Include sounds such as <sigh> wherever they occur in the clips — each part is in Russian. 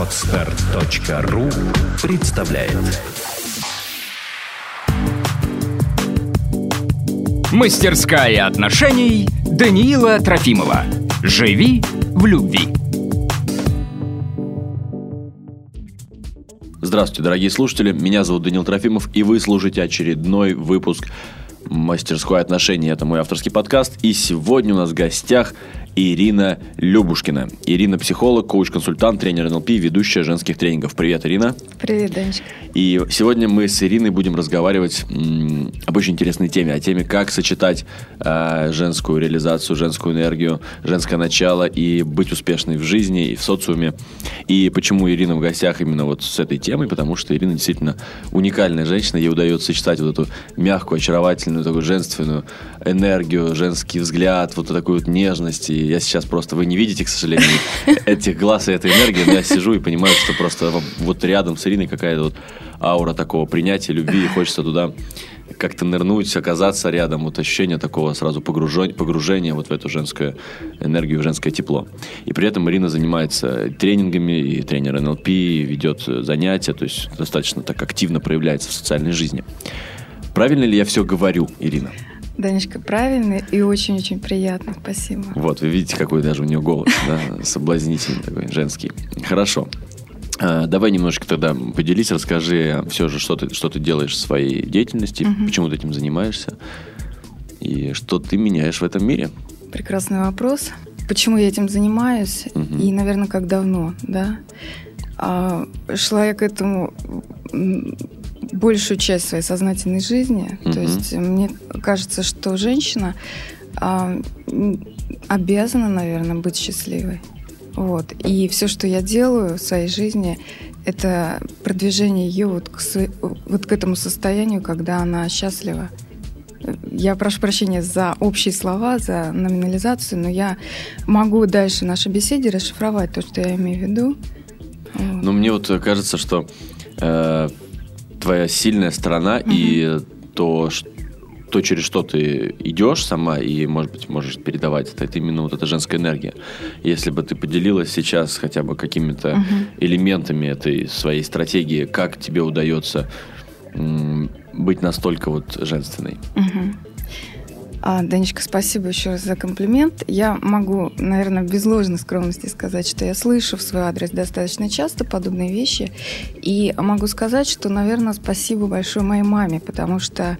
Отстар.ру представляет Мастерская отношений Даниила Трофимова. Живи в любви. Здравствуйте, дорогие слушатели. Меня зовут Данил Трофимов, и вы слушаете очередной выпуск мастерской отношений. Это мой авторский подкаст. И сегодня у нас в гостях Ирина Любушкина. Ирина психолог, коуч-консультант, тренер НЛП, ведущая женских тренингов. Привет, Ирина. Привет, Данечка. И сегодня мы с Ириной будем разговаривать м, об очень интересной теме, о теме, как сочетать э, женскую реализацию, женскую энергию, женское начало и быть успешной в жизни и в социуме. И почему Ирина в гостях именно вот с этой темой, потому что Ирина действительно уникальная женщина, ей удается сочетать вот эту мягкую, очаровательную, такую женственную энергию, женский взгляд, вот такую вот нежность. И я сейчас просто, вы не видите, к сожалению, этих глаз и этой энергии, но я сижу и понимаю, что просто вот рядом с Ириной какая-то вот аура такого принятия, любви, и хочется туда как-то нырнуть, оказаться рядом, вот ощущение такого сразу погружения, погружения вот в эту женскую энергию, женское тепло. И при этом Ирина занимается тренингами, и тренер НЛП, и ведет занятия, то есть достаточно так активно проявляется в социальной жизни. Правильно ли я все говорю, Ирина? Данечка, правильно и очень-очень приятно. Спасибо. Вот, вы видите, какой даже у нее голос, да, соблазнительный такой, женский. Хорошо. А, Давай немножко тогда поделись, расскажи все же, что ты, что ты делаешь в своей деятельности, Мгм. почему ты этим занимаешься, и что ты меняешь в этом мире. Прекрасный вопрос. Почему я этим занимаюсь? Мгм. И, наверное, как давно, да? А, шла я к этому большую часть своей сознательной жизни. Мгм. То есть мне кажется, что женщина м, обязана, наверное, быть счастливой. Вот. И все, что я делаю в своей жизни, это продвижение ее вот к, вот к этому состоянию, когда она счастлива. Я прошу прощения за общие слова, за номинализацию, но я могу дальше в нашей беседе расшифровать то, что я имею в виду. Вот. Но мне вот кажется, что э, твоя сильная сторона и то, ш- то, через что ты идешь сама и, может быть, можешь передавать, это, это именно вот эта женская энергия. Если бы ты поделилась сейчас хотя бы какими-то Мгм. элементами этой своей стратегии, как тебе удается м, быть настолько вот женственной. Мгм. А, Данечка, спасибо еще раз за комплимент. Я могу, наверное, без ложной скромности сказать, что я слышу в свой адрес достаточно часто подобные вещи. И могу сказать, что, наверное, спасибо большое моей маме, потому что,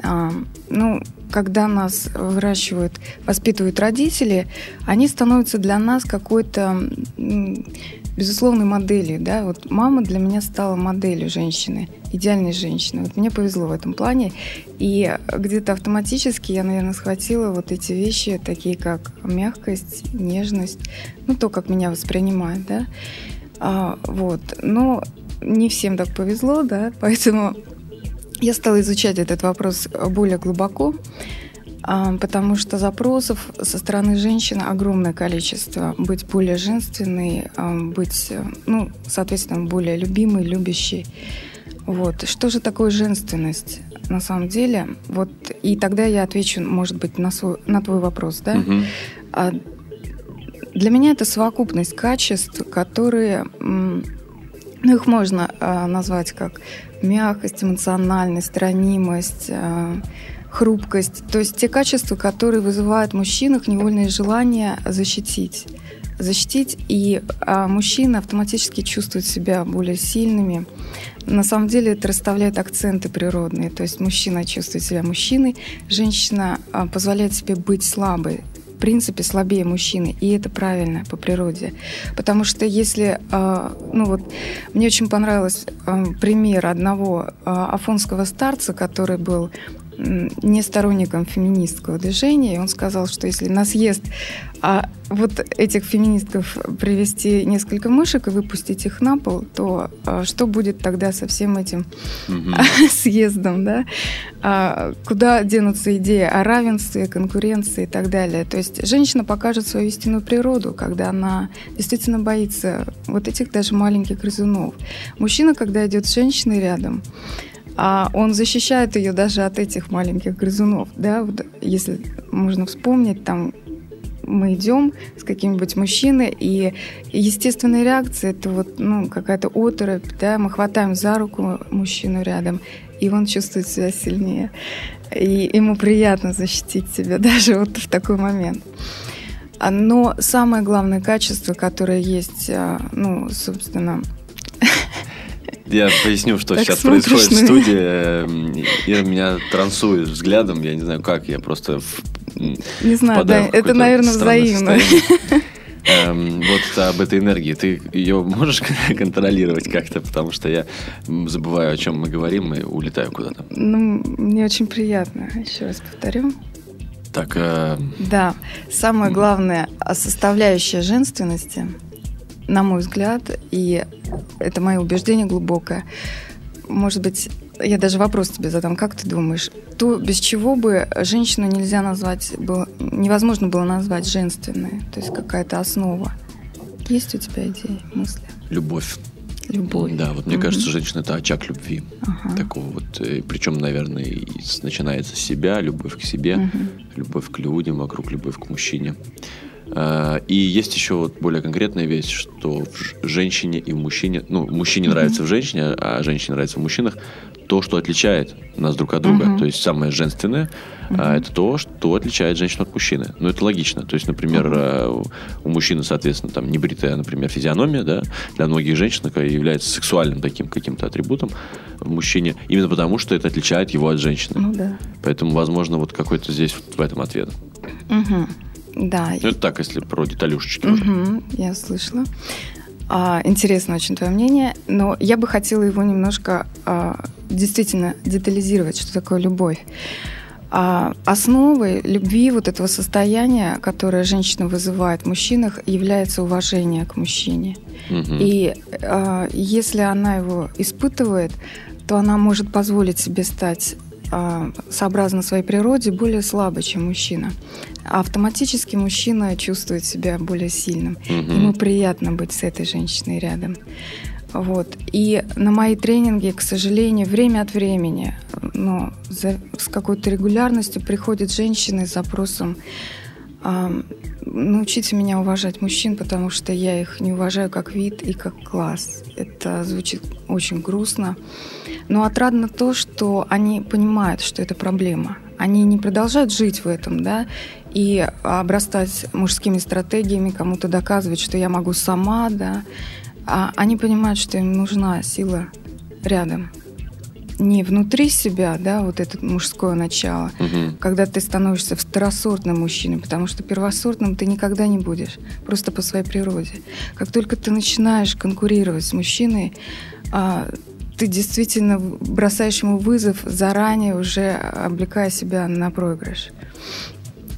а, ну, когда нас выращивают, воспитывают родители, они становятся для нас какой-то безусловной моделью, да, вот мама для меня стала моделью женщины, идеальной женщины. Вот мне повезло в этом плане, и где-то автоматически я, наверное, схватила вот эти вещи, такие как мягкость, нежность, ну то, как меня воспринимают, да, А, вот. Но не всем так повезло, да, поэтому я стала изучать этот вопрос более глубоко, потому что запросов со стороны женщин огромное количество. Быть более женственной, а, быть, э, ну, соответственно, более любимой, любящей. Вот. Что же такое женственность на самом деле? Вот, и тогда я отвечу, может быть, на, свой, на твой вопрос, да? Мгм. А, Для меня это совокупность качеств, которые, ну, их можно а, назвать как мягкость, эмоциональность, ранимость, а, хрупкость. То есть те качества, которые вызывают в мужчинах невольное желание защитить. Защитить, и а, мужчины автоматически чувствуют себя более сильными. На самом деле это расставляет акценты природные. То есть мужчина чувствует себя мужчиной, женщина а, позволяет себе быть слабой, в принципе слабее мужчины, и это правильно по природе. Потому что если, а, ну вот, мне очень понравился а, пример одного а, афонского старца, который был не сторонником феминистского движения, и он сказал, что если на съезд а, вот этих феминистков привести несколько мышек и выпустить их на пол, то а, что будет тогда со всем этим Мгм. <laughs> съездом, да, А, куда денутся идеи о равенстве, конкуренции и так далее. То есть женщина покажет свою истинную природу, когда она действительно боится вот этих даже маленьких грызунов. Мужчина, когда идет с женщиной рядом, а он защищает ее даже от этих маленьких грызунов, да, вот если можно вспомнить там мы идем с каким-нибудь мужчиной, и естественная реакция это вот ну, какая-то оторопь, да, мы хватаем за руку мужчину рядом, и он чувствует себя сильнее. И ему приятно защитить себя <laughs> даже вот в такой момент. А, но самое главное качество, которое есть, а, ну, собственно, <laughs> я поясню, что так сейчас происходит в студии. Ира меня трансует взглядом, я не знаю как, я просто Не знаю, да, это, наверное, взаимно. <laughs> Эм, вот об этой энергии. Ты ее можешь <laughs> контролировать как-то, потому что я забываю, о чем мы говорим, и улетаю куда-то. Ну, мне очень приятно. Еще раз повторю. Так. Э... Да, самое главное составляющая женственности на мой взгляд, и это мое убеждение глубокое, может быть, я даже вопрос тебе задам, как ты думаешь, то без чего бы женщину нельзя назвать, было, невозможно было назвать женственной, то есть какая-то основа? Есть у тебя идеи, мысли? Любовь. Любовь. Да, вот мне угу. кажется, женщина это очаг любви. Ага. Такого вот. Э, Причем, наверное, начинается с себя, любовь к себе, угу. любовь к людям вокруг, любовь к мужчине. А, и есть еще вот более конкретная вещь, что в женщине и в мужчине, ну, мужчине mm-hmm. нравится в женщине, а женщине нравится в мужчинах, то, что отличает нас друг от друга. Mm-hmm. То есть самое женственное mm-hmm. это то, что отличает женщину от мужчины. Ну, это логично. То есть, например, mm-hmm. у мужчины, соответственно, там небритая, например, физиономия, да, для многих женщин является сексуальным таким каким-то атрибутом в мужчине, именно потому, что это отличает его от женщины. Ну, да. Поэтому, возможно, вот какой-то здесь вот в этом ответ. Угу. Да. Ну, это так, если про деталюшечки угу. Я слышала. А, интересно очень твое мнение, но я бы хотела его немножко а, действительно детализировать, что такое любовь. А основой любви, вот этого состояния, которое женщина вызывает в мужчинах, является уважение к мужчине. Угу. И а, если она его испытывает, то она может позволить себе стать а, сообразно своей природе более слабой, чем мужчина. Автоматически мужчина чувствует себя более сильным. Угу. Ему приятно быть с этой женщиной рядом. Вот. И на мои тренинги, к сожалению, время от времени, но за, с какой-то регулярностью приходят женщины с запросом э, научите меня уважать мужчин, потому что я их не уважаю как вид и как класс. Это звучит очень грустно. Но отрадно то, что они понимают, что это проблема. Они не продолжают жить в этом, да, и обрастать мужскими стратегиями, кому-то доказывать, что я могу сама, да. А они понимают, что им нужна сила рядом. Не внутри себя, да, вот это мужское начало, угу. когда ты становишься второсортным мужчиной, потому что первосортным ты никогда не будешь, просто по своей природе. Как только ты начинаешь конкурировать с мужчиной, а, ты действительно бросаешь ему вызов заранее, уже облекая себя на проигрыш.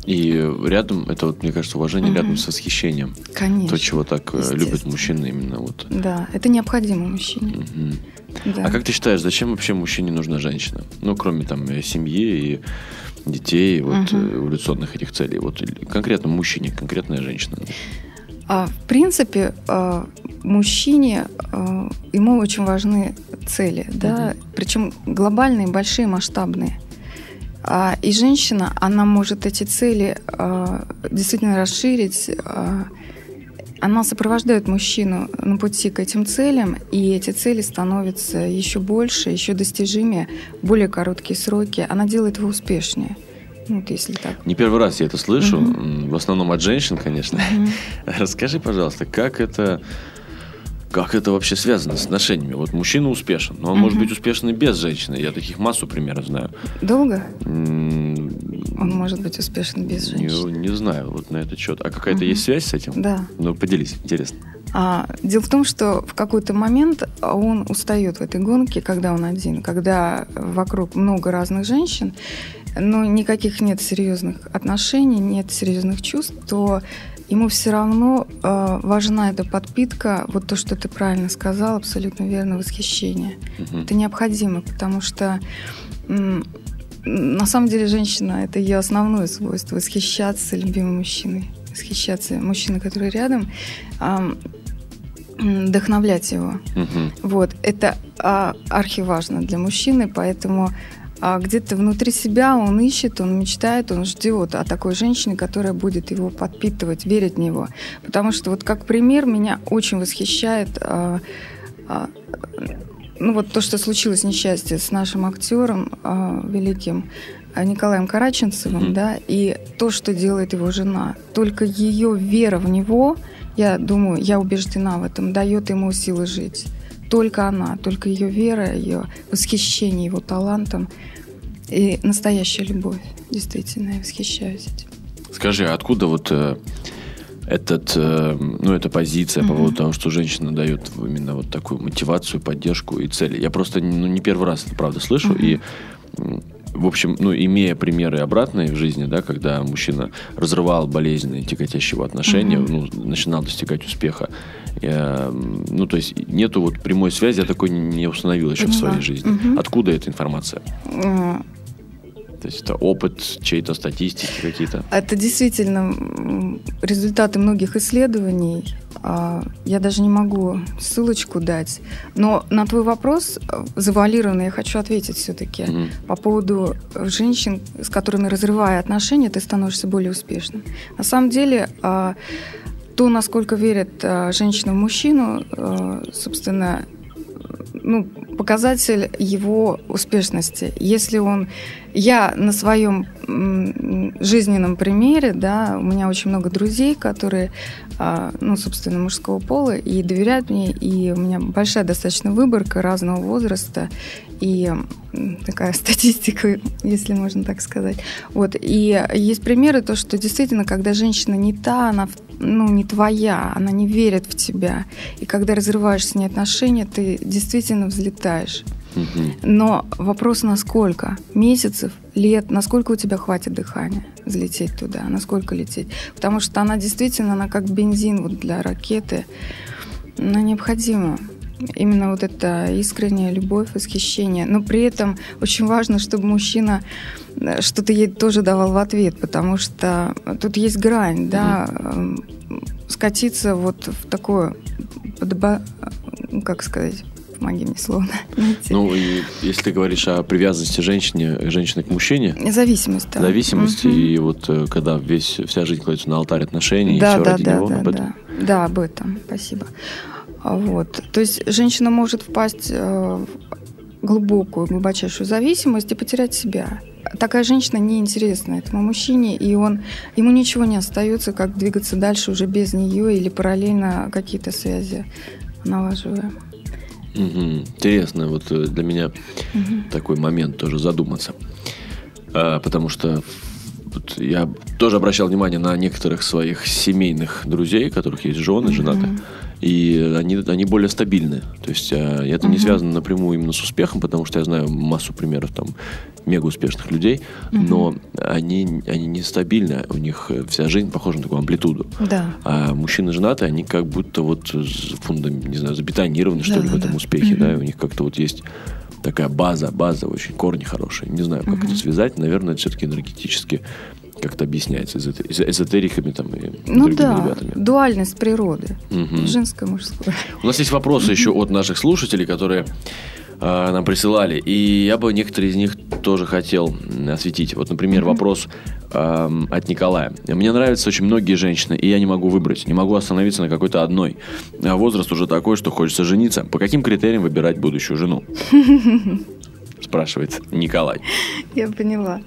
И рядом, это вот, мне кажется, уважение угу. рядом с восхищением. Конечно. То, чего так э, любят мужчины именно вот. Да, это необходимо мужчине. Угу. Да. А как ты считаешь, зачем вообще мужчине нужна женщина? Ну, кроме там э, семьи и детей, вот угу. эволюционных этих целей. Вот конкретно мужчине, конкретная женщина. А, в принципе, а, мужчине а, ему очень важны цели, да, угу. причем глобальные, большие, масштабные. А, и женщина, она может эти цели а, действительно расширить. А, она сопровождает мужчину на пути к этим целям, и эти цели становятся еще больше, еще достижимее, более короткие сроки. Она делает его успешнее. Вот если так. Не первый раз я это слышу, угу. в основном от женщин, конечно. Угу. <laughs> Расскажи, пожалуйста, как это как это вообще связано с отношениями? Вот мужчина успешен, но он угу. может быть успешен и без женщины. Я таких массу примеров знаю. Долго? он может быть успешен без женщины. Не, не знаю, вот на этот счет. А какая-то угу. есть связь с этим? Да. Ну, поделись, интересно. А, дело в том, что в какой-то момент он устает в этой гонке, когда он один, когда вокруг много разных женщин, но никаких нет серьезных отношений, нет серьезных чувств, то ему все равно э, важна эта подпитка, вот то, что ты правильно сказал, абсолютно верно, восхищение. Угу. Это необходимо, потому что м, на самом деле женщина это ее основное свойство восхищаться любимым мужчиной, восхищаться мужчиной, который рядом. Э, вдохновлять его. Угу. Вот это а, архиважно для мужчины, поэтому а где-то внутри себя он ищет, он мечтает, он ждет о такой женщине, которая будет его подпитывать, верить в него. Потому что вот как пример меня очень восхищает а, а, ну вот то, что случилось несчастье с нашим актером а, великим а, Николаем Караченцевым, mm-hmm. да, и то, что делает его жена. Только ее вера в него, я думаю, я убеждена в этом, дает ему силы жить. Только она, только ее вера, ее восхищение его талантом и настоящая любовь. Действительно, я восхищаюсь этим. Скажи, а откуда вот э, этот, э, ну, эта позиция mm-hmm. по поводу того, что женщина дает именно вот такую мотивацию, поддержку и цели? Я просто ну, не первый раз это правда слышу, mm-hmm. и в общем, ну, имея примеры обратные в жизни, да, когда мужчина разрывал болезненные тяготящего отношения, mm-hmm. ну, начинал достигать успеха, э, ну, то есть нету вот прямой связи, я такой не установил еще Поняла. в своей жизни. Mm-hmm. Откуда эта информация? Mm-hmm. То есть это опыт чьей-то статистики какие-то? Это действительно результаты многих исследований. А, я даже не могу ссылочку дать. Но на твой вопрос э, завуалированный я хочу ответить все-таки. Угу. По поводу женщин, с которыми разрывая отношения, ты становишься более успешным. На самом деле, а, то, насколько верит а, женщина в мужчину, собственно, ну, показатель его успешности. Если он... Я на своем жизненном примере, да, у меня очень много друзей, которые, а, ну, собственно, мужского пола, и доверяют мне, и у меня большая достаточно выборка разного возраста, и такая <laughs> статистика, если можно так сказать. Вот. И есть примеры, то, что действительно, когда женщина не та, она ну, не твоя, она не верит в тебя. И когда разрываешь с ней отношения, ты действительно взлетаешь. Но вопрос насколько? Месяцев, лет, насколько у тебя хватит дыхания взлететь туда, насколько лететь? Потому что она действительно, она как бензин вот для ракеты, она необходима. Именно вот эта искренняя любовь, восхищение. Но при этом очень важно, чтобы мужчина э, что-то ей тоже давал в ответ, потому что тут есть грань, да, mm-hmm. скатиться вот в такое, подоба... как сказать, помоги мне словно <laughs> найти. Ну, и если ты говоришь о привязанности женщине, женщины к мужчине. Зависимость, да. Зависимость, угу. и вот э, когда весь, вся жизнь кладется на алтарь отношений, да, и все да, ради да, него. Да, об этом. да, да, об этом, спасибо. А вот. То есть женщина может впасть э, в глубокую, глубочайшую зависимость и потерять себя. Такая женщина неинтересна этому мужчине, и он, ему ничего не остается, как двигаться дальше уже без нее или параллельно какие-то связи налаживая. Угу. Интересно, вот э, для меня угу. такой момент тоже задуматься. А, потому что вот я тоже обращал внимание на некоторых своих семейных друзей, у которых есть жены, женаты. И они, они более стабильны. То есть э, это uh-huh. не связано напрямую именно с успехом, потому что я знаю массу примеров там мега успешных людей, uh-huh. но они, они нестабильны, у них вся жизнь похожа на такую амплитуду. Да. А мужчины женатые, они как будто вот фундам, не знаю, забетонированы, что да, ли, в этом да. успехе, uh-huh. да, и у них как-то вот есть такая база, база, очень корни хорошие. Не знаю, как uh-huh. это связать. Наверное, это все-таки энергетически как-то объясняется эзотериками там и ну другими да, ребятами. дуальность природы. Угу. Женское, мужское. У нас есть вопросы еще от наших слушателей, которые э, нам присылали. И я бы некоторые из них тоже хотел осветить. Вот, например, угу. вопрос э, от Николая. Мне нравятся очень многие женщины, и я не могу выбрать. Не могу остановиться на какой-то одной. А возраст уже такой, что хочется жениться. По каким критериям выбирать будущую жену? <laughs> Спрашивает Николай. Я поняла.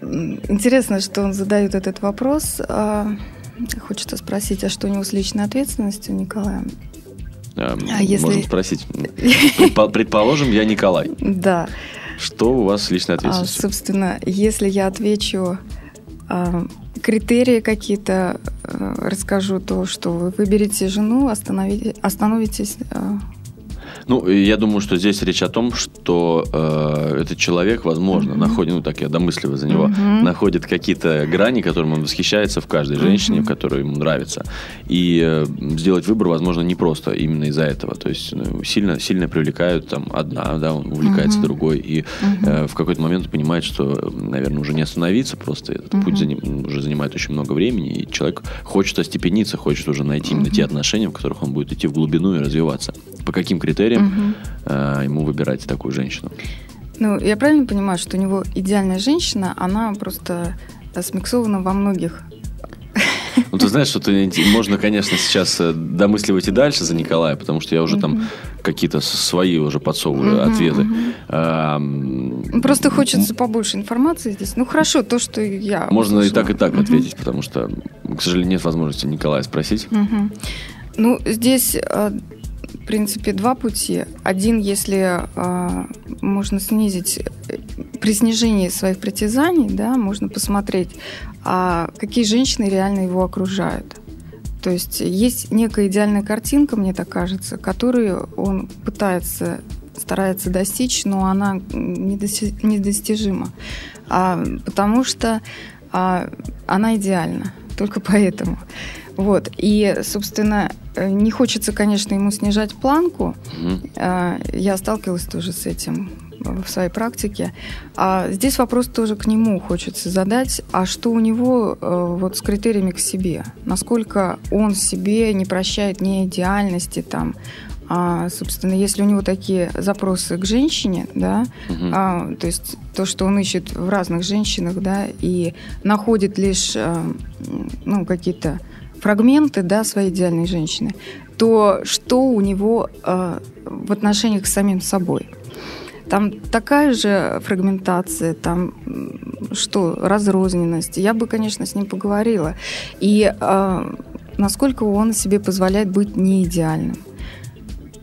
А, Интересно, что он задает этот вопрос. А, хочется спросить, а что у него с личной ответственностью, Николая? А, а если... Можем спросить. Предположим, я Николай. <laughs> Да. Что у вас с личной ответственностью? А, собственно, если я отвечу а, критерии какие-то, а, расскажу то, что вы выберете жену, остановитесь а, ну, я думаю, что здесь речь о том, что э, этот человек, возможно, mm-hmm. находит, ну так я домысливаю за него, mm-hmm. находит какие-то грани, которыми он восхищается в каждой женщине, mm-hmm. которая ему нравится. И э, сделать выбор, возможно, не просто именно из-за этого. То есть ну, сильно, сильно привлекают там одна, да, он увлекается mm-hmm. другой, и mm-hmm. э, в какой-то момент понимает, что, наверное, уже не остановиться просто. Этот mm-hmm. путь заним, уже занимает очень много времени, и человек хочет остепениться, хочет уже найти mm-hmm. именно те отношения, в которых он будет идти в глубину и развиваться. По каким критериям угу. э, ему выбирать такую женщину? Ну, я правильно понимаю, что у него идеальная женщина, она просто смиксована во многих ну, ты знаешь, что ты, можно, конечно, сейчас э, домысливать и дальше за Николая, потому что я уже там какие-то свои уже подсовываю ответы. А, Просто хочется побольше информации здесь. Ну, хорошо, то, что я Можно и так, и так ответить, потому что, к сожалению, нет возможности Николая спросить. Ну, здесь э, в принципе, два пути. Один, если э, можно снизить э, при снижении своих притязаний, да, можно посмотреть, а какие женщины реально его окружают. То есть есть некая идеальная картинка, мне так кажется, которую он пытается, старается достичь, но она недостижима, а, потому что а, она идеальна, только поэтому. Вот. И, собственно, э, не хочется, конечно, ему снижать планку. Mm-hmm. Я сталкивалась тоже с этим в своей практике. А здесь вопрос тоже к нему хочется задать. А что у него э, вот с критериями к себе? Насколько он себе не прощает не идеальности там, а, собственно, если у него такие запросы к женщине, да, угу. а, то есть то, что он ищет в разных женщинах, да, и находит лишь, а, ну, какие-то фрагменты да, своей идеальной женщины, то что у него э, в отношениях с самим собой? Там такая же фрагментация, там что, разрозненность. Я бы, конечно, с ним поговорила. И э, насколько он себе позволяет быть не идеальным.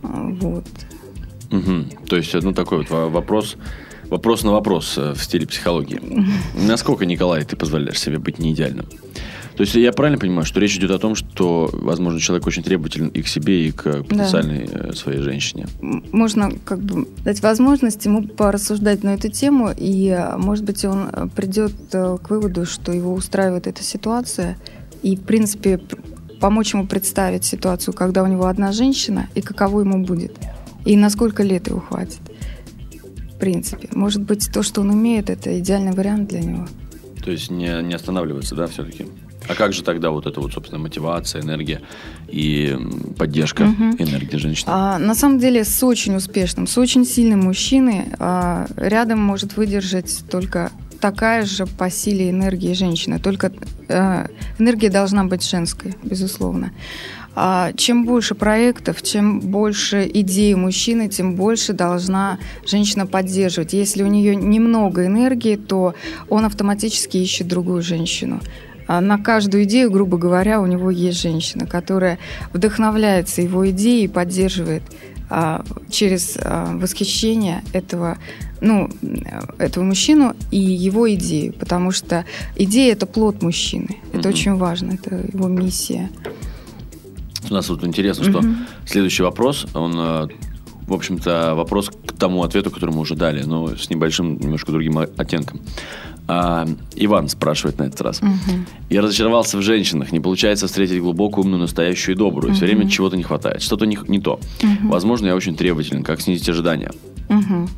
Вот. Угу. То есть, ну, такой вот вопрос, вопрос на вопрос э, в стиле психологии. <laughs> Насколько, Николай, ты позволяешь себе быть не идеальным? То есть я правильно понимаю, что речь идет о том, что, возможно, человек очень требователен и к себе, и к потенциальной да. Э, своей женщине. Можно как бы дать возможность ему порассуждать на эту тему, и, может быть, он э, придет к выводу, что его устраивает эта ситуация, и, в принципе, помочь ему представить ситуацию, когда у него одна женщина, и каково ему будет, и на сколько лет его хватит. В принципе. Может быть, то, что он умеет, это идеальный вариант для него. То есть не, не останавливается, да, все-таки? А как же тогда вот эта вот, собственно, мотивация, энергия и поддержка угу. энергии женщины? А, на самом деле с очень успешным, с очень сильным мужчиной а, рядом может выдержать только такая же по силе энергии женщины. Только а, энергия должна быть женской, безусловно. А чем больше проектов, чем больше идей мужчины, тем больше должна женщина поддерживать. Если у нее немного энергии, то он автоматически ищет другую женщину. А на каждую идею, грубо говоря, у него есть женщина, которая вдохновляется его идеей и поддерживает а, через а, восхищение этого, ну, этого мужчину и его идею, потому что идея это плод мужчины, это mm-hmm. очень важно, это его миссия. У нас вот интересно, что mm-hmm. следующий вопрос, он в общем-то, вопрос к тому ответу, который мы уже дали, но с небольшим, немножко другим оттенком. А, Иван спрашивает на этот раз. Угу. Я разочаровался в женщинах. Не получается встретить глубокую, умную, настоящую и добрую. Угу. Все время чего-то не хватает. Что-то не, не то. Угу. Возможно, я очень требователен. Как снизить ожидания? Угу.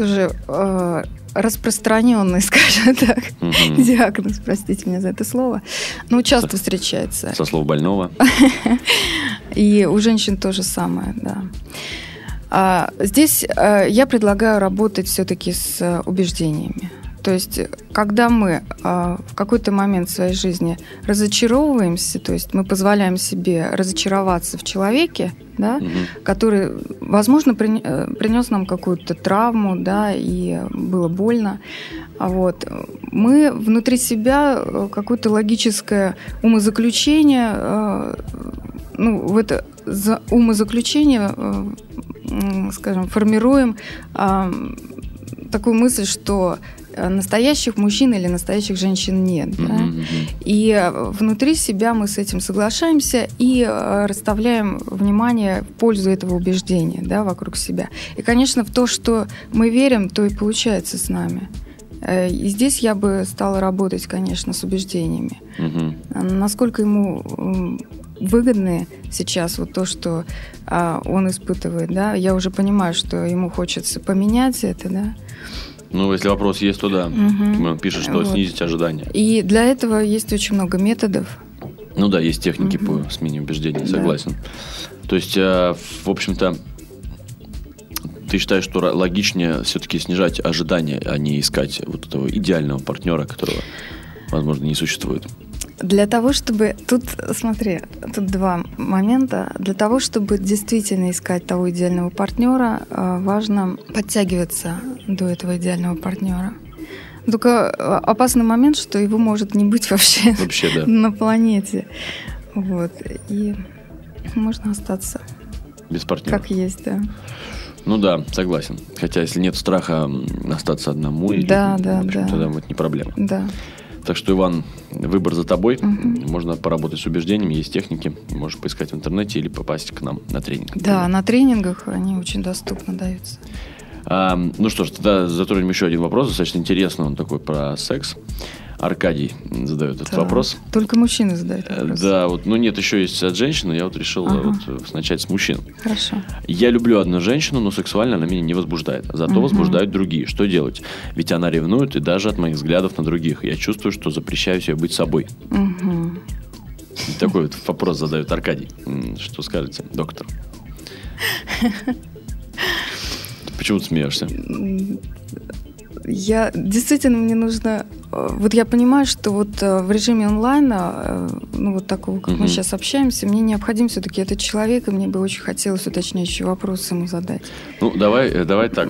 Тоже э, распространенный, <laughs> скажем так, угу. диагноз, простите меня за это слово. Ну, часто со, встречается. Со слов больного. <laughs> И у женщин то же самое, да. А, здесь а, я предлагаю работать все-таки с а, убеждениями. То есть, когда мы а, в какой-то момент в своей жизни разочаровываемся, то есть мы позволяем себе разочароваться в человеке, да, угу. который, возможно, э, принес нам какую-то травму, да, и было больно, а вот, мы внутри себя э, какое-то логическое умозаключение, э, ну, в это умозаключение скажем, формируем э, такую мысль, что э, настоящих мужчин или настоящих женщин нет. Да? Mm-hmm. И внутри себя мы с этим соглашаемся и э, расставляем внимание в пользу этого убеждения да, вокруг себя. И, конечно, в то, что мы верим, то и получается с нами. Э, и здесь я бы стала работать, конечно, с убеждениями. Угу. Насколько ему выгодны сейчас вот то, что а, он испытывает, да, я уже понимаю, что ему хочется поменять это, да. Ну, если вопрос есть, то да. Угу. Он пишет, что вот. снизить ожидания. И для этого есть очень много методов. Ну да, есть техники угу. по смене убеждений, согласен. Да. То есть, э, в общем-то, ты считаешь, что логичнее все-таки снижать ожидания, а не искать вот этого идеального партнера, которого, возможно, не существует? Для того, чтобы... Тут, смотри, тут два момента. Для того, чтобы действительно искать того идеального партнера, э, важно подтягиваться до этого идеального партнера. Только э, опасный момент, что его может не быть вообще, <laughs> Вообще, да. <laughs> на планете. Вот. И можно остаться Без партнера. как есть, да. Ну да, согласен. Хотя, если нет страха остаться одному, или, Да, да, в общем, да. тогда это не проблема. Да. Так что, Иван, выбор за тобой. Мгм. Можно поработать с убеждениями, есть техники. Можешь поискать в интернете или попасть к нам на тренинг. Да, на тренингах они очень доступно даются. А, ну что ж, тогда затронем еще один вопрос, достаточно интересный, он такой про секс. Аркадий задает этот Так. вопрос. Только мужчины задают Э, вопрос. Да, вот, ну нет, еще есть от женщины, я вот решил э, Ага. вот, э, начать с мужчин. Хорошо. Я люблю одну женщину, но сексуально она меня не возбуждает. Зато Мгм. возбуждают другие. Что делать? Ведь она ревнует и даже от моих взглядов на других. Я чувствую, что запрещаю себе быть собой. Мгм. Такой вот вопрос задает Аркадий. Что скажете, доктор? <laughs> Почему ты смеешься? Я действительно мне нужно. э, Вот я понимаю, что вот э, в режиме онлайна, э, ну вот такого, как мы Мгм. сейчас общаемся, мне необходим все-таки этот человек, и мне бы очень хотелось уточняющий вопрос ему задать. Ну, давай, давай так.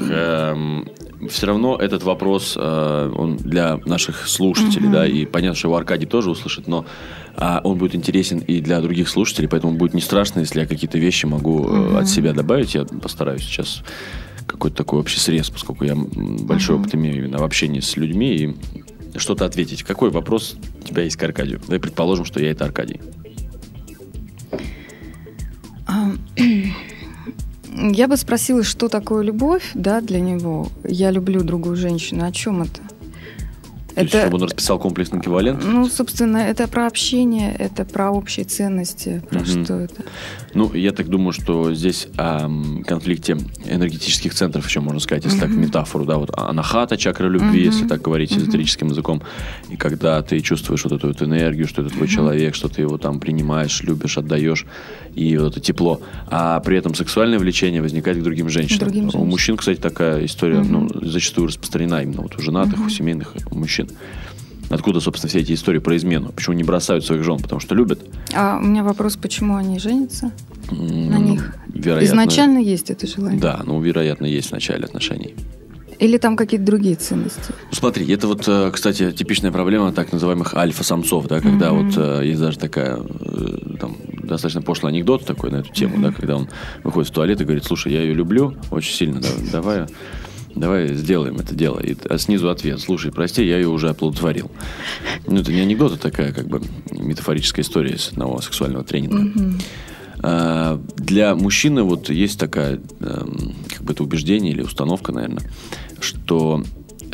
все равно этот вопрос, он для наших слушателей, Мгм. да, и понятно, что его Аркадий тоже услышит, но а, он будет интересен и для других слушателей, поэтому будет не страшно, если я какие-то вещи могу Мгм. от себя добавить. Я постараюсь сейчас какой-то такой общий срез, поскольку я большой Мгм. опыт имею именно в общении с людьми, и что-то ответить. Какой вопрос у тебя есть к Аркадию? Давай предположим, что я это Аркадий. <clears throat> Я бы спросила, что такое любовь, да, для него. Я люблю другую женщину. О чем это? То есть, чтобы он расписал комплексный эквивалент? ну, собственно, это про общение, это про общие ценности, про Мгм. что это. Ну, я так думаю, что здесь о конфликте энергетических центров еще можно сказать, если так Мгм. метафору, да, вот анахата, чакра любви, Мгм. если так говорить Мгм. эзотерическим языком. И когда ты чувствуешь вот эту вот энергию, что это твой Мгм. человек, что ты его там принимаешь, любишь, отдаешь, и вот это тепло. А при этом сексуальное влечение возникает к другим женщинам. Другим У женщинам. мужчин, кстати, такая история, ну, Мгм. зачастую распространена именно вот у женатых, у Мгм. семейных, у Откуда, собственно, все эти истории про измену? Почему не бросают своих жен? Потому что любят. А у меня вопрос, почему они женятся М, на них? Вероятно. Изначально есть это желание? Да, ну, вероятно, есть в начале отношений. Или там какие-то другие ценности? Ну, смотри, это вот, э, кстати, типичная проблема так называемых альфа-самцов, да, когда Мгм. вот э, есть даже такая, э, там, достаточно пошлый анекдот такой на эту тему, да, когда он выходит в туалет и говорит, слушай, я ее люблю очень сильно, да, давай, давай сделаем это дело. И, а снизу ответ, слушай, прости, я ее уже оплодотворил. Ну, это не анекдот, это такая, как бы, метафорическая история из одного сексуального тренинга. Мгм. А, Для мужчины вот есть такая, эм, как бы это убеждение или установка, наверное, что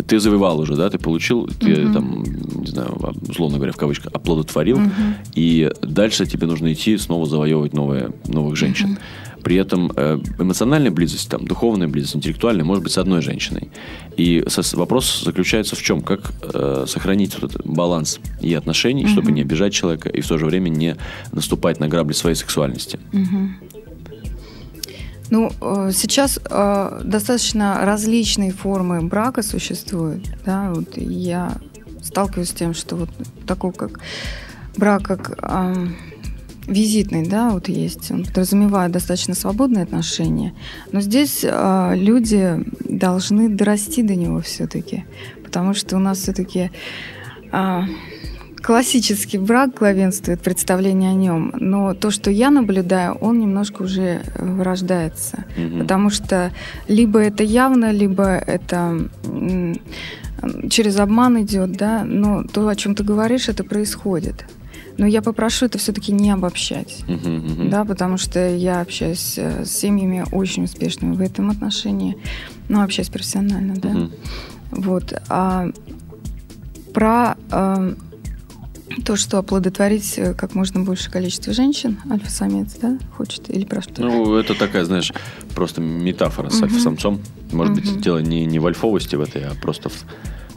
ты завоевал уже, да, ты получил, ты Мгм. там, не знаю, условно говоря, в кавычках, оплодотворил, Мгм. и дальше тебе нужно идти снова завоевывать новые, новых женщин. При этом э, эмоциональная близость, там, духовная близость, интеллектуальная может быть с одной женщиной. И вопрос заключается в чем? Как э, сохранить вот этот баланс и отношений, чтобы Мгм. не обижать человека, и в то же время не наступать на грабли своей сексуальности. Мгм. Ну, э, сейчас э, достаточно различные формы брака существуют. Да? Вот я сталкиваюсь с тем, что вот такой как брак, как ам, визитный, да, вот есть. Он подразумевает достаточно свободные отношения. Но здесь э, люди должны дорасти до него все-таки. Потому что у нас все-таки классический брак главенствует, представление о нем. Но то, что я наблюдаю, он немножко уже э, вырождается. Мгм. Потому что либо это явно, либо это через обман идет, да, но то, о чем ты говоришь, это происходит. Но я попрошу это все-таки не обобщать. Мгм, мгм. Да, потому что я общаюсь э, с семьями очень успешными в этом отношении, ну, общаюсь профессионально, да. Мгм. Вот. А про э, то, что оплодотворить э, как можно большее количество женщин, альфа-самец, да, хочет, или про что? Ну, это такая, знаешь, просто метафора с альфа-самцом. Может быть, дело не, не в альфовости в этой, а просто в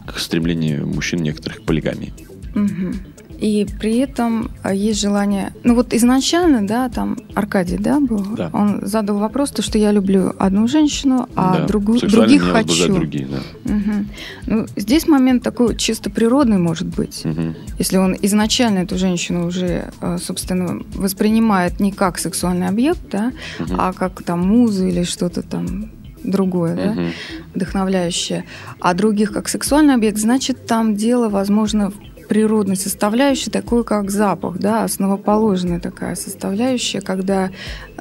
к стремлению мужчин некоторых к полигамии. Мгм. И при этом а, есть желание... Ну вот изначально, да, там Аркадий, да, был? Да. Он задал вопрос, то, что я люблю одну женщину, а Да. Сексуально других хочу. другие, да. Мгм. Ну, здесь момент такой чисто природный может быть. Мгм. Если он изначально эту женщину уже, э, собственно, воспринимает не как сексуальный объект, да, Мгм. а как там музу или что-то там другое, да, Мгм. вдохновляющее, а других как сексуальный объект, значит, там дело, возможно, в природной составляющей, такой как запах, да, основоположная такая составляющая, когда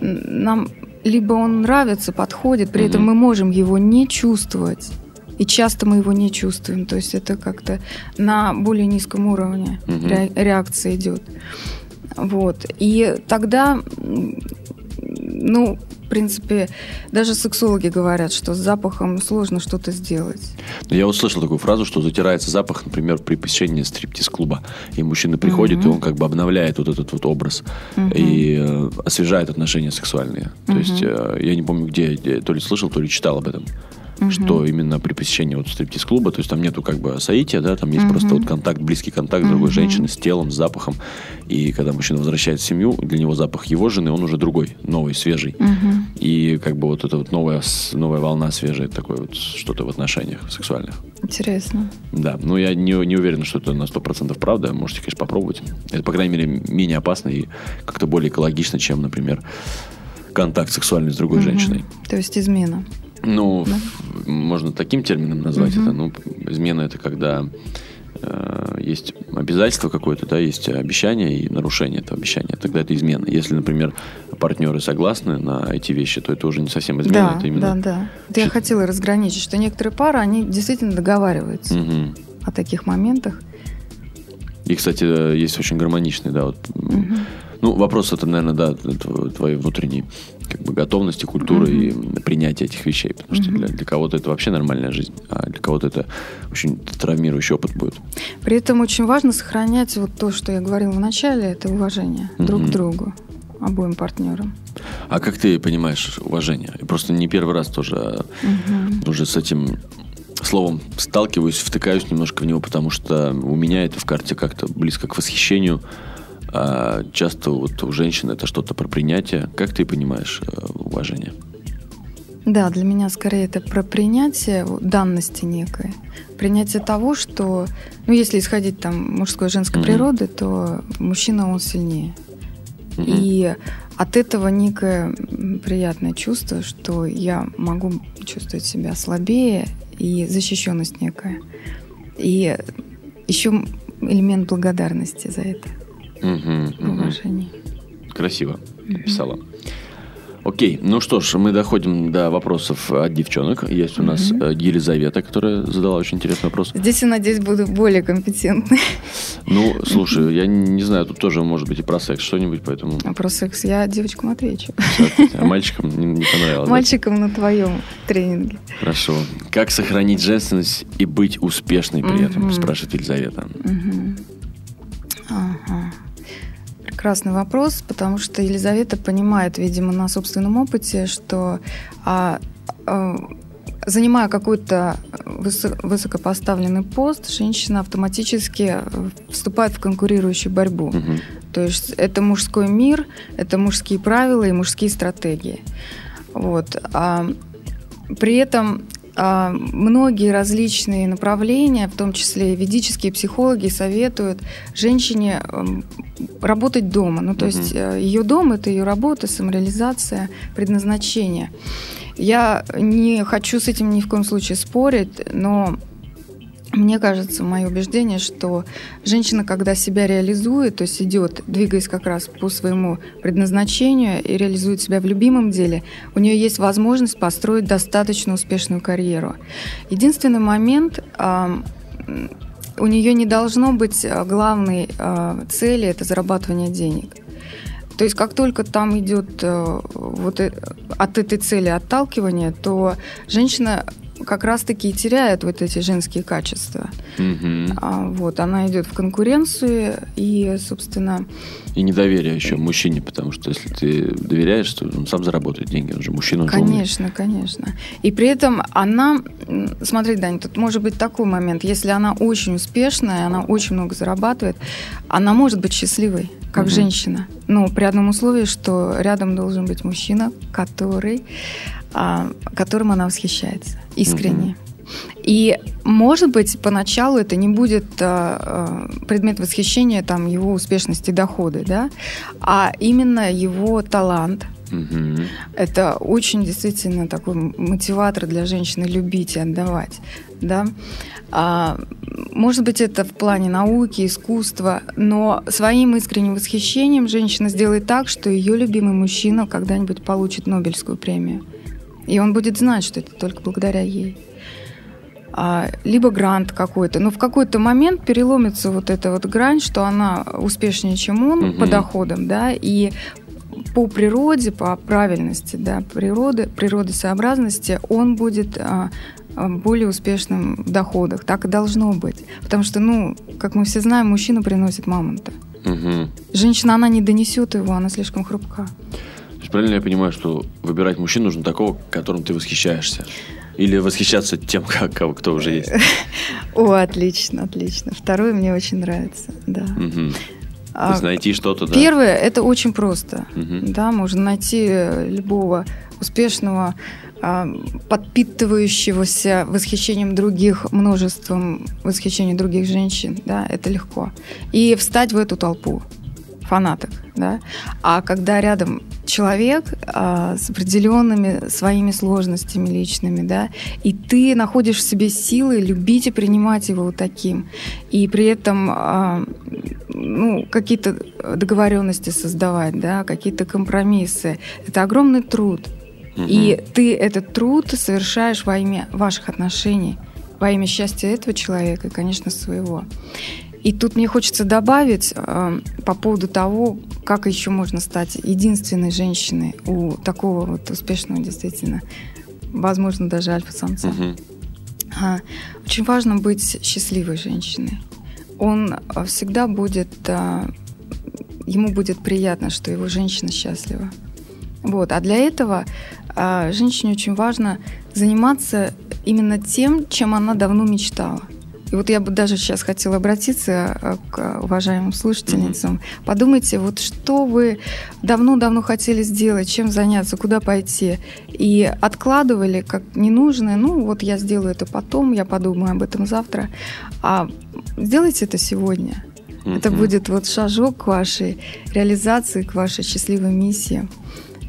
нам либо он нравится, подходит, при этом мы можем его не чувствовать. И часто мы его не чувствуем. То есть это как-то на более низком уровне Мгм. ре- реакция идет. Вот. И тогда, ну, в принципе, даже сексологи говорят, что с запахом сложно что-то сделать. Я вот слышал такую фразу, что затирается запах, например, при посещении стриптиз-клуба. И мужчина приходит, и он как бы обновляет вот этот вот образ и э, освежает отношения сексуальные. То есть э, я не помню, где, где то ли слышал, то ли читал об этом. Что именно при посещении вот стриптиз-клуба, то есть там нету как бы соития, да, там есть просто вот контакт, близкий контакт с другой женщиной, с телом, с запахом. И когда мужчина возвращается в семью, для него запах его жены, он уже другой, новый, свежий. И как бы вот эта вот новая, новая волна свежая, такое вот что-то в отношениях сексуальных. Интересно. Да, но я не, не уверен, что это на 100% правда. Можете, конечно, попробовать. Это, по крайней мере, менее опасно и как-то более экологично, чем, например, контакт сексуальный с другой женщиной. То есть измена. Ну, ф- можно таким термином назвать это. Ну, измена это когда э, есть обязательство какое-то, да, есть обещание и нарушение этого обещания. Тогда это измена. Если, например, партнеры согласны на эти вещи, то это уже не совсем измена, Да, это именно. да, да. Вот я хотела разграничить, что некоторые пары, они действительно договариваются Мгм. о таких моментах. И, кстати, э, есть очень гармоничный, да, вот. м, Ну, вопрос это, наверное, да, тв- твоей внутренней как бы готовности, культуры и принятия этих вещей. Потому что для, для кого-то это вообще нормальная жизнь, а для кого-то это очень травмирующий опыт будет. При этом очень важно сохранять вот то, что я говорила в начале, это уважение друг Мгм. к другу, обоим партнерам. А как ты понимаешь уважение? Я просто не первый раз тоже а, уже с этим словом сталкиваюсь, втыкаюсь немножко в него, потому что у меня это в карте как-то близко к восхищению. А часто вот у женщин это что-то про принятие. Как ты понимаешь э, уважение? Да, для меня скорее это про принятие данности некой. Принятие того, что, ну, если исходить там мужской и женской Мгм. природы, то мужчина, он сильнее. Мгм. И от этого некое приятное чувство, что я могу чувствовать себя слабее и защищенность некая. И еще элемент благодарности за это, Мгм, мгм. уважение. Красиво написала. Окей, ну что ж, мы доходим до вопросов от девчонок. Есть у нас э, Елизавета, которая задала очень интересный вопрос. Здесь, я надеюсь, буду более компетентной. Ну, слушай, я не знаю, тут тоже может быть и про секс что-нибудь, поэтому А про секс я девочкам отвечу. а мальчикам не, не понравилось. да? Мальчикам на твоем тренинге. Хорошо. Как сохранить женственность и быть успешной при этом, Мгм. спрашивает Елизавета. Ага. Прекрасный вопрос, потому что Елизавета понимает, видимо, на собственном опыте, что а, а, занимая какой-то высо- высокопоставленный пост, женщина автоматически э, вступает в конкурирующую борьбу. Мгм. То есть это мужской мир, это мужские правила и мужские стратегии. Вот. А, при этом многие различные направления, в том числе ведические психологи, советуют женщине эм, работать дома. Ну, то Мгм. есть э, ее дом это ее работа, самореализация, предназначение. Я не хочу с этим ни в коем случае спорить, но мне кажется, мое убеждение, что женщина, когда себя реализует, то есть идет, двигаясь как раз по своему предназначению и реализует себя в любимом деле, у нее есть возможность построить достаточно успешную карьеру. Единственный момент, у нее не должно быть а, главной а, цели это зарабатывание денег. То есть как только там идет э, вот э, от этой цели отталкивание, то женщина как раз-таки и теряет вот эти женские качества. Мгм. А, вот, она идет в конкуренцию, и, собственно, И недоверие еще мужчине, потому что если ты доверяешь, то он сам заработает деньги, он же мужчина. он же умный. Конечно, конечно. И при этом она, смотри, Дань, тут может быть такой момент, если она очень успешная, она очень много зарабатывает, она может быть счастливой, как Мгм. женщина. Но при одном условии, что рядом должен быть мужчина, который, которым она восхищается искренне. И, может быть, поначалу это не будет а, а, предмет восхищения там, его успешности, доходы, да, а именно его талант, Мгм. это очень действительно такой мотиватор для женщины любить и отдавать. Да? А, может быть, это в плане науки, искусства, но своим искренним восхищением женщина сделает так, что ее любимый мужчина когда-нибудь получит Нобелевскую премию. И он будет знать, что это только благодаря ей. А, либо грант какой-то. Но в какой-то момент переломится вот эта вот грань, что она успешнее, чем он Мгм. по доходам, да, и по природе, по правильности, да, природы, природосообразности он будет а, а, более успешным в доходах. Так и должно быть. Потому что, ну, как мы все знаем, мужчина приносит мамонта. Мгм. Женщина, она не донесет его, она слишком хрупка. То есть правильно я понимаю, что выбирать мужчину нужно такого, которым ты восхищаешься? Или восхищаться тем, как, кого- кто уже есть? <laughs> О, отлично, отлично. Второе мне очень нравится, да. Мгм. То А, есть найти что-то, да? Первое, это очень просто. Да, можно найти э, любого успешного, а, подпитывающегося восхищением других, множеством восхищения других женщин, да, это легко. И встать в эту толпу фанаток, да. А когда рядом человек а, с определенными своими сложностями личными, да, и ты находишь в себе силы любить и принимать его вот таким, и при этом а, ну, какие-то договоренности создавать, да, какие-то компромиссы. Это огромный труд. И ты этот труд совершаешь во имя ваших отношений, во имя счастья этого человека и, конечно, своего. И тут мне хочется добавить э, по поводу того, как еще можно стать единственной женщиной у такого вот успешного, действительно, возможно, даже альфа-самца. Мгм. А, Очень важно быть счастливой женщиной. Он а, всегда будет, а, ему будет приятно, что его женщина счастлива. Вот. А для этого а, женщине очень важно заниматься именно тем, чем она давно мечтала. И вот я бы даже сейчас хотела обратиться а, к уважаемым слушательницам. Подумайте, вот что вы давно-давно хотели сделать, чем заняться, куда пойти. И откладывали как ненужное, ну вот я сделаю это потом, я подумаю об этом завтра. А сделайте это сегодня. Это Мгм. будет вот шажок к вашей реализации, к вашей счастливой миссии.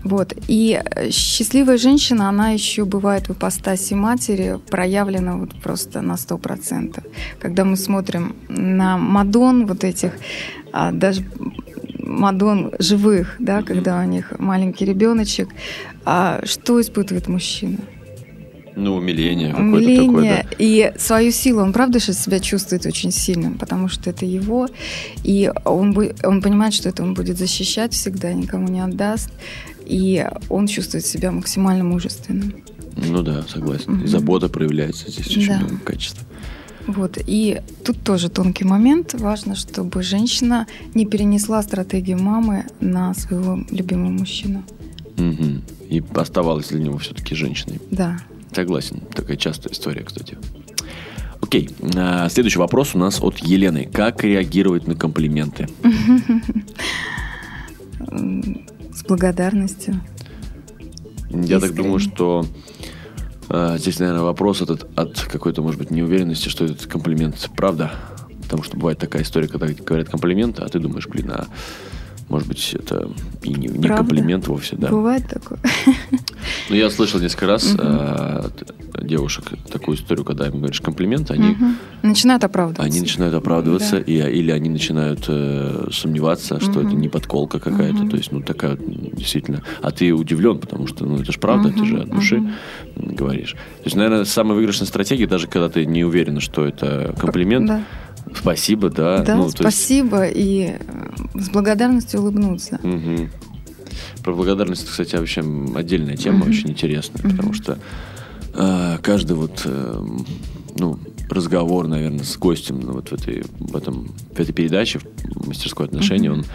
Вот. И э, счастливая женщина, она еще бывает в ипостаси матери проявлена вот просто на 100%. Когда мы смотрим на Мадон вот этих, а, даже Мадон живых, да, когда у них маленький ребеночек, а что испытывает мужчина? Ну, умиление какое-то умиление такое, и свою силу. Он правда же себя чувствует очень сильным, потому что это его, и он, он понимает, что это он будет защищать всегда, никому не отдаст, и он чувствует себя максимально мужественным. Ну да, согласен. И Мгм. забота проявляется здесь очень Да. много качеств. Вот. И тут тоже тонкий момент. Важно, чтобы женщина не перенесла стратегию мамы на своего любимого мужчину. Мгм. И оставалась для него все-таки женщиной. Да. Согласен. Такая частая история, кстати. Окей. А, Следующий вопрос у нас от Елены. Как реагировать на комплименты? <laughs> С благодарностью. Я так Искренне. думаю, что а, здесь, наверное, вопрос этот от какой-то, может быть, неуверенности, что этот комплимент правда. Потому что бывает такая история, когда говорят комплименты, а ты думаешь, блин, а может быть, это и не, не комплимент вовсе, да. Бывает такое? Ну, я слышал несколько раз девушек такую историю, когда им говоришь комплимент, они, Мгм. Начинают оправдываться. они начинают оправдываться, Да. и, или они начинают э, сомневаться, что это Мгм. не подколка какая-то, Мгм. то есть, ну, такая действительно. А ты удивлен, потому что, ну, это же правда, ты Мгм, же от души мгм. говоришь. То есть, наверное, самая выигрышная стратегия, даже когда ты не уверен, что это комплимент, Да, спасибо, да. да ну, то есть- спасибо. И э, с благодарностью улыбнуться. Мгм. Про благодарность, кстати, вообще отдельная тема, Мгм. очень интересная, Мгм. потому что каждый вот, э, ну, разговор, наверное, с гостем ну, вот в этой, в, этом, в этой передаче, в мастерской отношения, он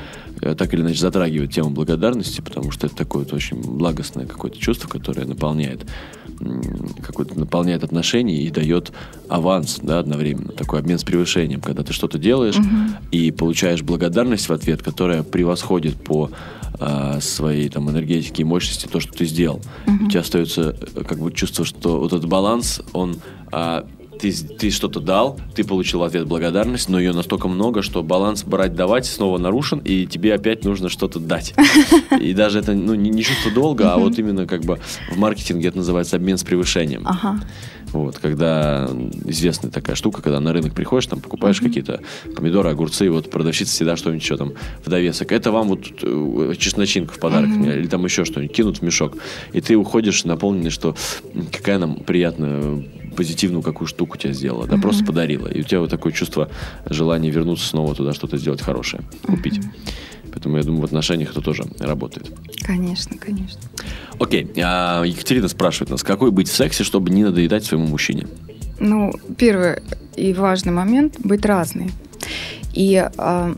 э, так или иначе затрагивает тему благодарности, потому что это такое вот очень благостное какое-то чувство, которое наполняет какой-то наполняет отношения и дает аванс, да, одновременно, такой обмен с превышением, когда ты что-то делаешь и получаешь благодарность в ответ, которая превосходит по а, своей там энергетике и мощности то, что ты сделал. У тебя остается э, как бы чувство, что вот этот баланс, он а, ты, ты что-то дал, ты получил ответ благодарность, но ее настолько много, что баланс брать-давать снова нарушен, и тебе опять нужно что-то дать. <laughs> И даже это ну, не, не чувство долга, а вот именно как бы в маркетинге это называется обмен с превышением. Ага. Вот, когда известная такая штука, когда на рынок приходишь, там покупаешь какие-то помидоры, огурцы, вот продавщица всегда что-нибудь еще там в довесок. Это вам вот э, чесночинка в подарок, или там еще что-нибудь кинут в мешок. И ты уходишь наполненный, что какая нам приятная позитивную какую штуку тебе сделала, да, просто подарила. И у тебя вот такое чувство желания вернуться снова туда, что-то сделать хорошее, купить. Поэтому я думаю, в отношениях это тоже работает. Конечно, конечно. Окей, а Екатерина спрашивает нас, какой быть в сексе, чтобы не надоедать своему мужчине? Ну, первый и важный момент – быть разной. И а,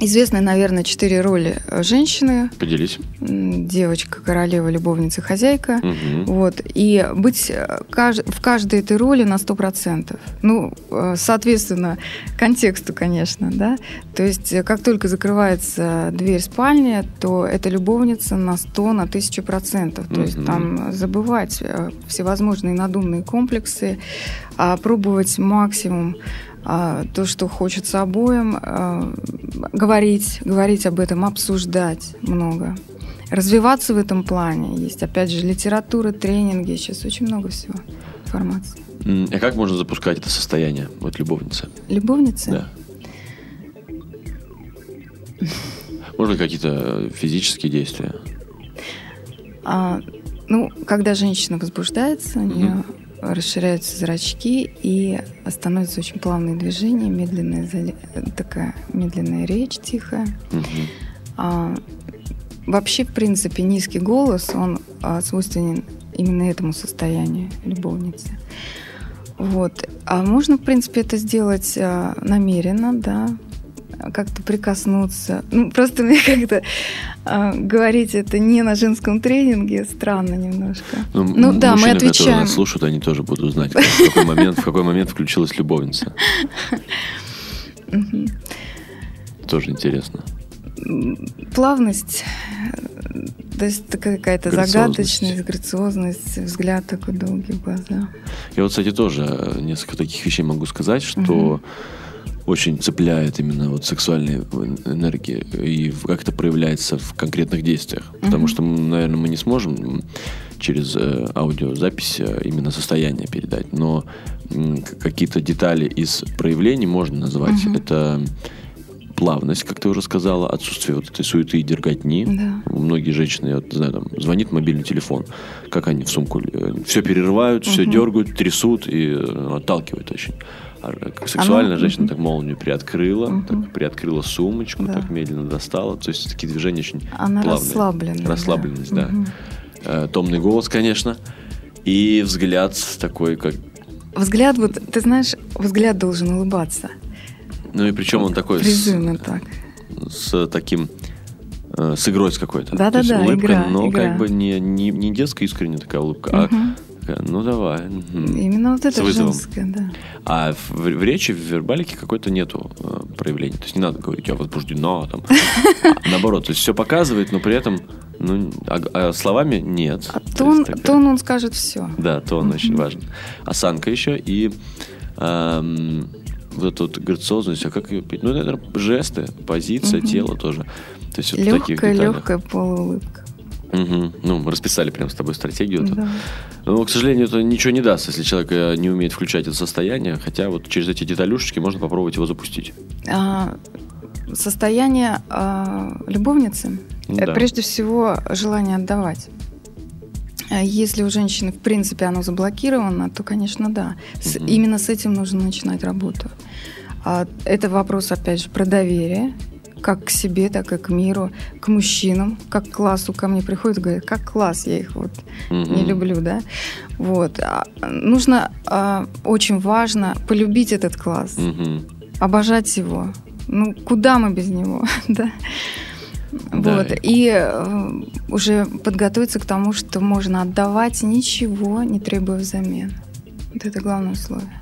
известны, наверное, четыре роли женщины. Поделись. Девочка, королева, любовница, хозяйка. Мгм. Вот. И быть э, в каждой этой роли на 100%. Ну, э, соответственно, контексту, конечно, да. То есть, э, как только закрывается дверь спальни, то это любовница на 100, на 1000%. То есть, Мгм. там забывать э, всевозможные надумные комплексы, а пробовать максимум то, что хочется обоим, а, говорить, говорить об этом, обсуждать много. Развиваться в этом плане. Есть, опять же, литература, тренинги. Сейчас очень много всего информации. А как можно запускать это состояние, вот любовница? Любовницы? Да. Может быть, какие-то физические действия? А, ну, когда женщина возбуждается, у нее расширяются зрачки и становятся очень плавные движения, медленная такая медленная речь тихая. Мгм. А, вообще, в принципе, низкий голос, он а, свойственен именно этому состоянию любовницы. Вот. А можно, в принципе, это сделать а, намеренно, да, как-то прикоснуться. Ну, просто мне <laughs> как-то а, говорить это не на женском тренинге странно немножко. Ну, Ну да, мы мужчины, которые отвечаем. нас слушают, они тоже будут знать, как- в какой момент, в какой момент включилась любовница. Тоже интересно. Плавность, то есть это какая-то загадочность, грациозность, взгляд такой долгий в глаза. Я вот, кстати, тоже э, несколько таких вещей могу сказать, что очень цепляет именно вот сексуальная энергия и как это проявляется в конкретных действиях. Потому что, наверное, мы не сможем через э, аудиозапись э, именно состояние передать, но какие-то детали из проявлений можно назвать. Мгм. Это плавность, как ты уже сказала, отсутствие вот этой суеты и дерготни. Да. Многие женщины, я вот, знаю, там, звонит мобильный телефон, как они в сумку все перерывают, все дергают, трясут и э, отталкивают очень. А, как сексуально Оно- женщина так молнию приоткрыла, так приоткрыла сумочку, Да. так медленно достала. То есть такие движения очень Она плавные. расслабленная. да. Расслабленность, да. Мгм. Э, Томный голос, конечно. И взгляд такой, как... Взгляд, вот, ты знаешь, взгляд должен улыбаться. Ну и причем он такой с, Призывно так. с таким... э, С игрой с какой-то. Да-да-да, улыбка, игра, но игра. как бы не, не, не детская искренняя такая улыбка, а Мгм. Такая, ну давай. Именно вот это женское, да. А в, в речи, в вербалике какой-то нету э, проявления. То есть не надо говорить, я возбуждена, там. А наоборот, то есть все показывает, но при этом ну, а, а словами нет. А То тон, тон он скажет все. Да, тон очень важен. Осанка еще и эм, вот эта вот грациозность, а как ее петь? Ну, наверное, жесты, позиция, тело тоже. То есть вот в таких Легкая, деталях. легкая полуулыбка. Мгм. Ну, мы расписали прям с тобой стратегию. Да. Но, к сожалению, это ничего не даст, если человек э, не умеет включать это состояние. Хотя вот через эти деталюшечки можно попробовать его запустить. А, состояние а, любовницы Да. это прежде всего желание отдавать. А Если у женщины, в принципе, оно заблокировано, то, конечно, да. С- Мгм. Именно с этим нужно начинать работу. А, Это вопрос, опять же, про доверие. Как к себе, так и к миру, к мужчинам, как к классу ко мне приходят и говорят, как класс, я их вот Мгм. не люблю, да. Вот. А, нужно, а, очень важно полюбить этот класс, Мгм. обожать его. Ну, куда мы без него, <laughs> да? Да. Вот. И э, уже подготовиться к тому, что можно отдавать ничего, не требуя взамен. Вот это главное условие.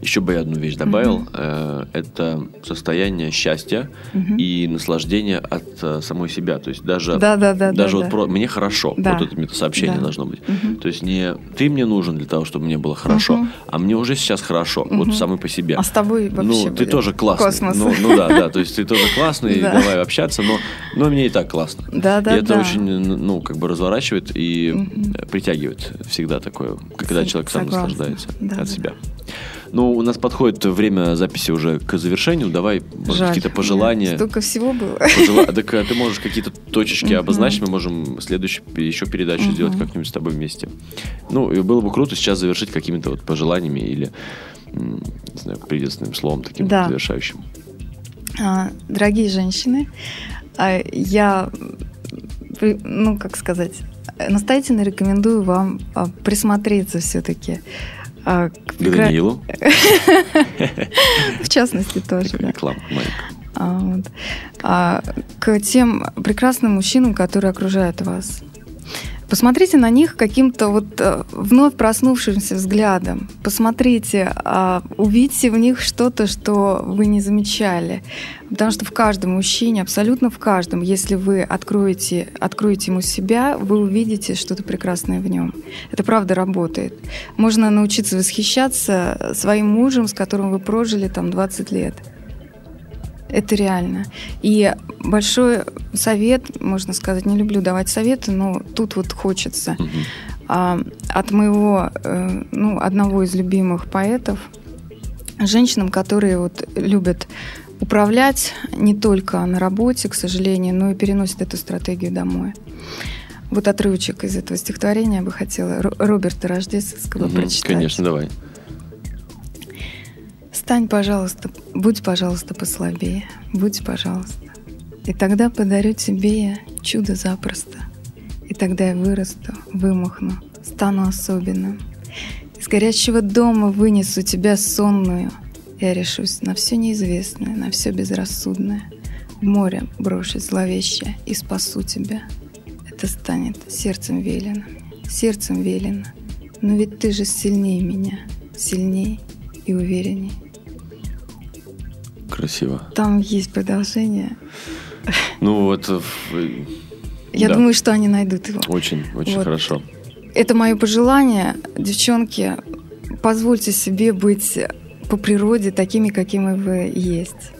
Еще бы я одну вещь добавил. Э, Это состояние счастья Мгм. и наслаждения от э, самой себя. То есть даже, Да, да, да. даже да, вот да. про мне хорошо. Да. Вот это сообщение Да. должно быть. Мгм. То есть не ты мне нужен для того, чтобы мне было хорошо, Мгм. а мне уже сейчас хорошо. Вот Мгм. самый по себе. А с тобой вообще ну, ты тоже классный. Космос. Ну, ну да, да. То есть ты тоже классный, <laughs> Да. давай общаться, но, но мне и так классно. Да, да, и это да. очень, ну, как бы разворачивает и э, притягивает всегда такое, когда Сог- человек сам согласна. наслаждается Да, от да, себя. Ну, у нас подходит время записи уже к завершению. Давай, Жаль, какие-то пожелания. Столько всего было. Пожела- Так а ты <laughs> можешь какие-то точечки обозначить, мы можем следующую еще передачу сделать как-нибудь с тобой вместе. Ну, и было бы круто сейчас завершить какими-то вот пожеланиями или, не знаю, приветственным словом таким Да. завершающим. А, Дорогие женщины, а, я, ну, как сказать, настоятельно рекомендую вам а, присмотреться все-таки к, К Даниилу. <laughs> в частности тоже. Реклама маленькая. А. А, к тем прекрасным мужчинам, которые окружают вас. Посмотрите на них каким-то вот э, вновь проснувшимся взглядом. Посмотрите, а, увидьте в них что-то, что вы не замечали. Потому что в каждом мужчине, абсолютно в каждом, если вы откроете, откроете ему себя, вы увидите что-то прекрасное в нем. Это правда работает. Можно научиться восхищаться своим мужем, с которым вы прожили там 20 лет. Это реально. И большой совет, можно сказать, не люблю давать советы, но тут вот хочется. А, от моего, э, ну, одного из любимых поэтов, женщинам, которые вот любят управлять не только на работе, к сожалению, но и переносят эту стратегию домой. Вот отрывочек из этого стихотворения я бы хотела Ро- Роберта Рождественского Мгм, прочитать. Конечно, давай. Стань, пожалуйста, будь, пожалуйста, послабее, будь, пожалуйста. И тогда подарю тебе чудо запросто. И тогда я вырасту, вымахну, стану особенным. Из горящего дома вынесу тебя сонную. Я решусь на все неизвестное, на все безрассудное. В море брошусь зловеще и спасу тебя. Это станет сердцем велено, сердцем велено. Но ведь ты же сильнее меня, сильней и уверенней. Красиво. Там есть продолжение. Ну вот, э, в- Я да, думаю, что они найдут его. очень, очень Вот. хорошо. Это мое пожелание. Девчонки, позвольте себе быть по природе такими, какими вы есть.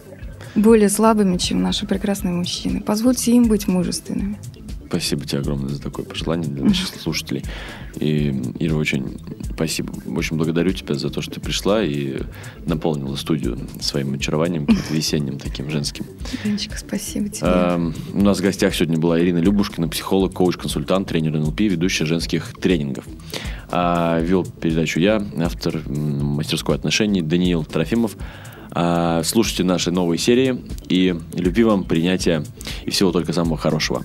Более слабыми, чем наши прекрасные мужчины. Позвольте им быть мужественными. Спасибо тебе огромное за такое пожелание для наших <laughs> слушателей. И, Ира, очень спасибо. Очень благодарю тебя за то, что ты пришла и наполнила студию своим очарованием, <laughs> весенним таким женским. Денечка, спасибо тебе. Эм, У нас в гостях сегодня была Ирина Любушкина, психолог, коуч-консультант, тренер НЛП, ведущая женских тренингов. А вел передачу я, автор мастерской отношений Даниил Трофимов. А, Слушайте наши новые серии и любви вам, принятия и всего только самого хорошего.